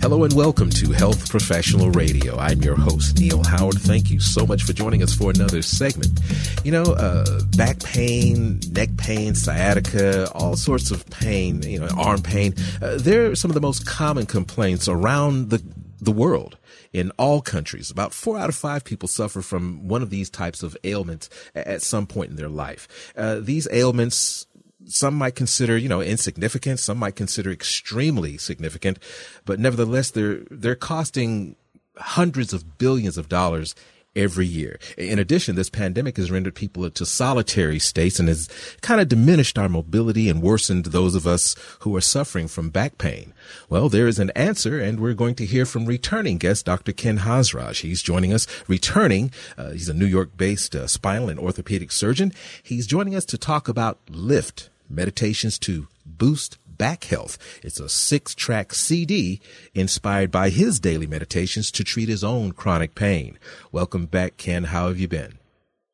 Hello and welcome to Health Professional Radio. I'm your host, Neil Howard. Thank you so much for joining us for another segment. You know, uh, back pain, neck pain, sciatica, all sorts of pain, you know, arm pain. Uh, they're some of the most common complaints around the, the world in all countries. About four out of five people suffer from one of these types of ailments at some point in their life. Uh, these ailments some might consider, you know, insignificant. Some might consider extremely significant, but nevertheless, they're, they're costing hundreds of billions of dollars every year. In addition, this pandemic has rendered people to solitary states and has kind of diminished our mobility and worsened those of us who are suffering from back pain. Well, there is an answer and we're going to hear from returning guest Dr. Ken Hansraj. He's joining us returning. Uh, he's a New York based uh, spinal and orthopedic surgeon. He's joining us to talk about LIFT, meditations to boost back health. It's a six track CD inspired by his daily meditations to treat his own chronic pain. Welcome back, Ken. How have you been?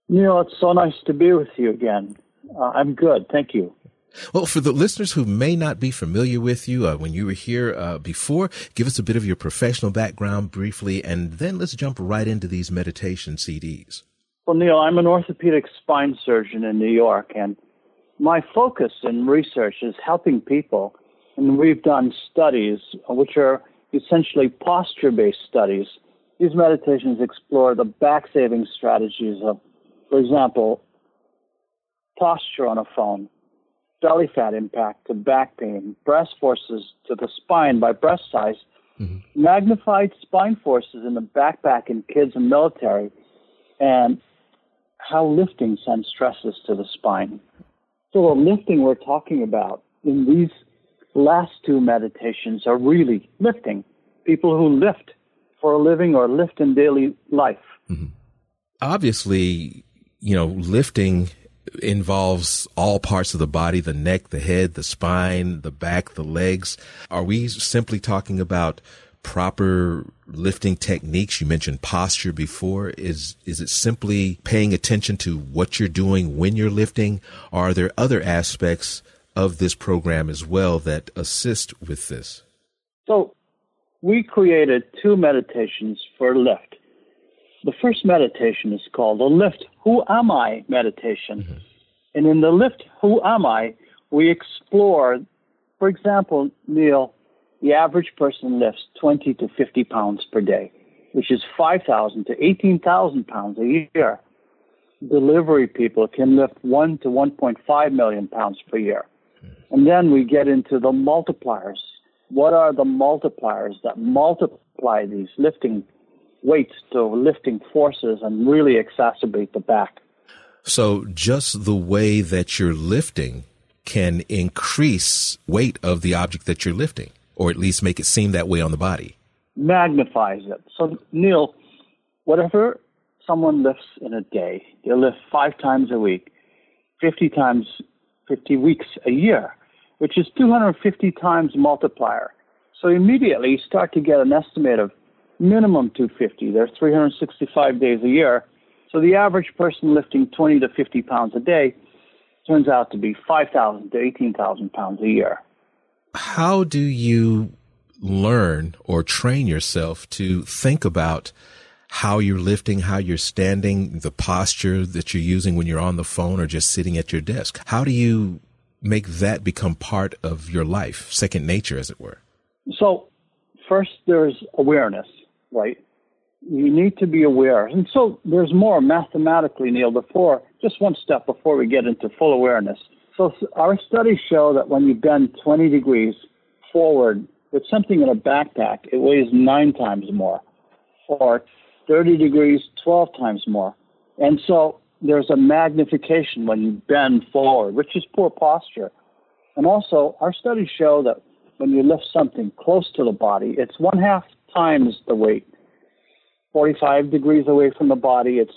Neil, it's so nice to be with you again. Uh, I'm good. Thank you. Well, for the listeners who may not be familiar with you, uh, when you were here uh, before, give us a bit of your professional background briefly, and then let's jump right into these meditation CDs. Well, Neil, I'm an orthopedic spine surgeon in New York, and my focus in research is helping people, and we've done studies which are essentially posture based studies. These meditations explore the back saving strategies of, for example, posture on a phone, belly fat impact to back pain, breast forces to the spine by breast size, mm-hmm. magnified spine forces in the backpack in kids and military, and how lifting sends stresses to the spine. So the lifting we're talking about in these last two meditations are really lifting. People who lift for a living or lift in daily life. Mm-hmm. Obviously, you know, lifting involves all parts of the body, the neck, the head, the spine, the back, the legs. Are we simply talking about proper lifting techniques? You mentioned posture before. Is is it simply paying attention to what you're doing when you're lifting? Or are there other aspects of this program as well that assist with this? So we created two meditations for lift. The first meditation is called the Lift Who Am I meditation. Mm-hmm. And in the Lift Who Am I, we explore, for example, Neil, the average person lifts 20 to 50 pounds per day, which is 5,000 to 18,000 pounds a year. Delivery people can lift 1 to 1.5 million pounds per year. And then we get into the multipliers. What are the multipliers that multiply these lifting weights to lifting forces and really exacerbate the back? So, just the way that you're lifting can increase weight of the object that you're lifting or at least make it seem that way on the body. Magnifies it. So, Neil, whatever someone lifts in a day, they lift five times a week, 50 times, 50 weeks a year, which is 250 times multiplier. So immediately you start to get an estimate of minimum 250. There's 365 days a year. So the average person lifting 20 to 50 pounds a day turns out to be 5,000 to 18,000 pounds a year how do you learn or train yourself to think about how you're lifting, how you're standing, the posture that you're using when you're on the phone or just sitting at your desk? How do you make that become part of your life, second nature, as it were? So, first, there's awareness, right? You need to be aware. And so, there's more mathematically, Neil, before, just one step before we get into full awareness. So our studies show that when you bend 20 degrees forward with something in a backpack, it weighs nine times more, or 30 degrees, 12 times more. And so there's a magnification when you bend forward, which is poor posture. And also, our studies show that when you lift something close to the body, it's one half times the weight. 45 degrees away from the body, it's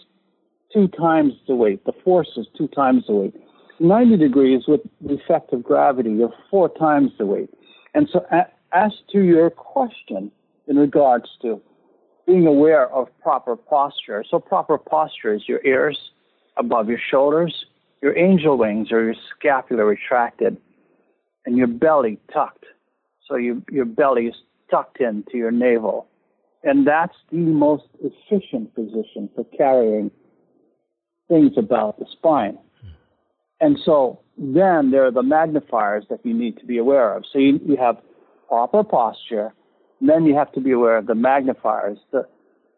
two times the weight. The force is two times the weight. 90 degrees with the effect of gravity, you're four times the weight. And so, as to your question in regards to being aware of proper posture, so proper posture is your ears above your shoulders, your angel wings or your scapula retracted, and your belly tucked. So you, your belly is tucked into your navel. And that's the most efficient position for carrying things about the spine. And so then there are the magnifiers that you need to be aware of. So you, you have proper posture, then you have to be aware of the magnifiers. The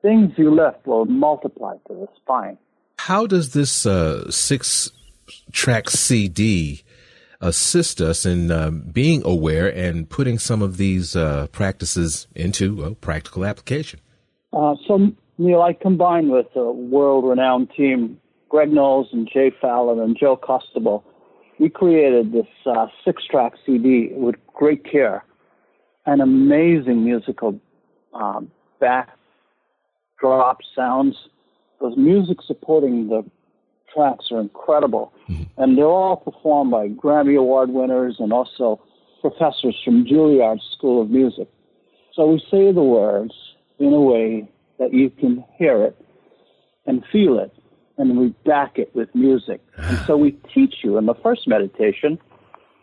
things you lift will multiply to the spine. How does this uh, six track CD assist us in uh, being aware and putting some of these uh, practices into well, practical application? Uh, so, Neil, I combined with a world renowned team, Greg Knowles and Jay Fallon and Joe Costable. We created this uh, six track CD with great care and amazing musical um, backdrop sounds. Those music supporting the tracks are incredible. Mm-hmm. And they're all performed by Grammy Award winners and also professors from Juilliard School of Music. So we say the words in a way that you can hear it and feel it, and we back it with music. And so we teach you in the first meditation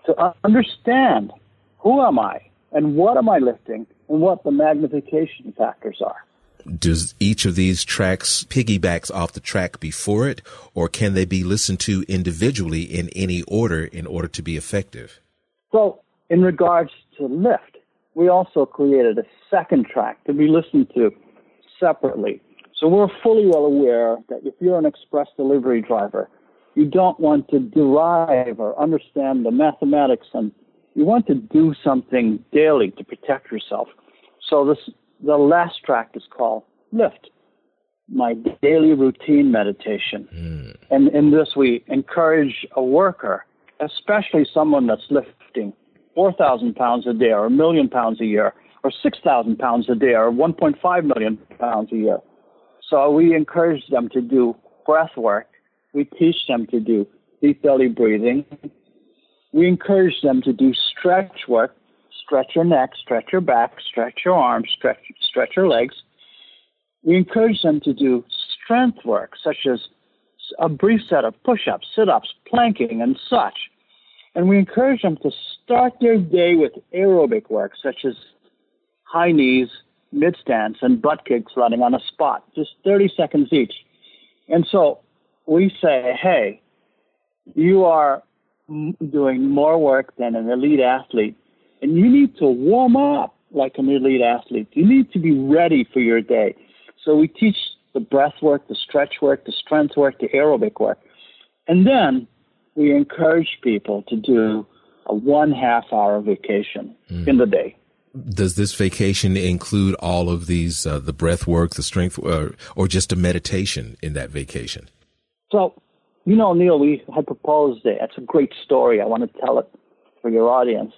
to understand who am I and what am I lifting and what the magnification factors are does each of these tracks piggybacks off the track before it, or can they be listened to individually in any order in order to be effective? So, in regards to lift, we also created a second track to be listened to separately. So we're fully well aware that if you're an express delivery driver, you don't want to derive or understand the mathematics and you want to do something daily to protect yourself. So this the last track is called Lift, my daily routine meditation. Mm. And in this, we encourage a worker, especially someone that's lifting 4,000 pounds a day or a million pounds a year or 6,000 pounds a day or 1.5 million pounds a year. So we encourage them to do breath work. We teach them to do deep belly breathing. We encourage them to do stretch work stretch your neck, stretch your back, stretch your arms, stretch, stretch your legs. We encourage them to do strength work, such as a brief set of push ups, sit ups, planking, and such. And we encourage them to start their day with aerobic work, such as high knees, mid stance, and butt kicks running on a spot, just 30 seconds each. And so we say, hey, you are doing more work than an elite athlete and you need to warm up like an elite athlete. You need to be ready for your day. So we teach the breath work, the stretch work, the strength work, the aerobic work. And then we encourage people to do a one half hour vacation mm. in the day. Does this vacation include all of these, uh, the breath work, the strength, uh, or just a meditation in that vacation? So, you know, Neil, we had proposed it. It's a great story. I want to tell it for your audience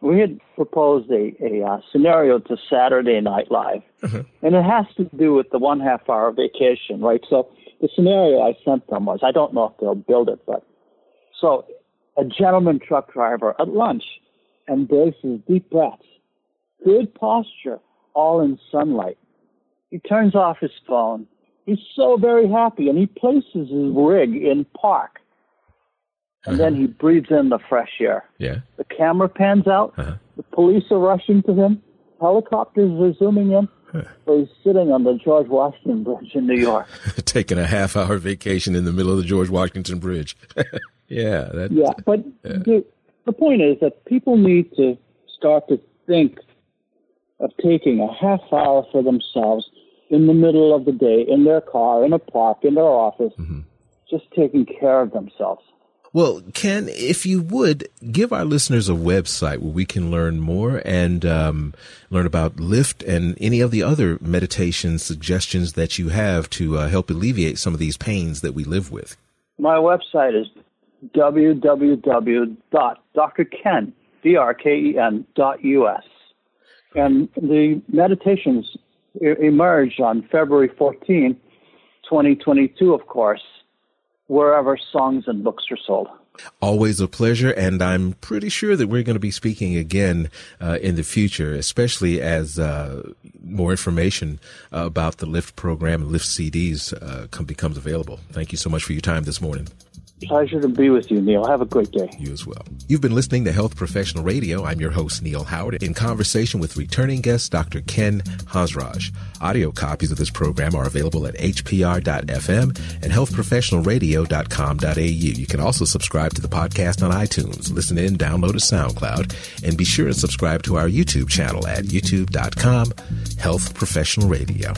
we had proposed a, a uh, scenario to Saturday Night Live, uh-huh. and it has to do with the one half hour vacation, right? So the scenario I sent them was I don't know if they'll build it, but so a gentleman truck driver at lunch embraces deep breaths, good posture, all in sunlight. He turns off his phone. He's so very happy, and he places his rig in park and uh-huh. then he breathes in the fresh air. Yeah. The camera pans out. Uh-huh. The police are rushing to him. Helicopters are zooming in. Huh. So he's sitting on the George Washington Bridge in New York, taking a half-hour vacation in the middle of the George Washington Bridge. yeah. That, yeah, but yeah. The, the point is that people need to start to think of taking a half hour for themselves in the middle of the day in their car, in a park, in their office, mm-hmm. just taking care of themselves. Well, Ken, if you would give our listeners a website where we can learn more and um, learn about Lift and any of the other meditation suggestions that you have to uh, help alleviate some of these pains that we live with. My website is www.drken.us. And the meditations emerged on February 14, 2022, of course wherever songs and books are sold. Always a pleasure, and I'm pretty sure that we're going to be speaking again uh, in the future, especially as uh, more information about the Lift program and Lift CDs uh, come, becomes available. Thank you so much for your time this morning. Pleasure to be with you, Neil. Have a great day. You as well. You've been listening to Health Professional Radio. I'm your host, Neil Howard, in conversation with returning guest Dr. Ken Hansraj. Audio copies of this program are available at hpr.fm and healthprofessionalradio.com.au. You can also subscribe to the podcast on iTunes, listen in, download a SoundCloud, and be sure to subscribe to our YouTube channel at youtube.com, Health Professional Radio.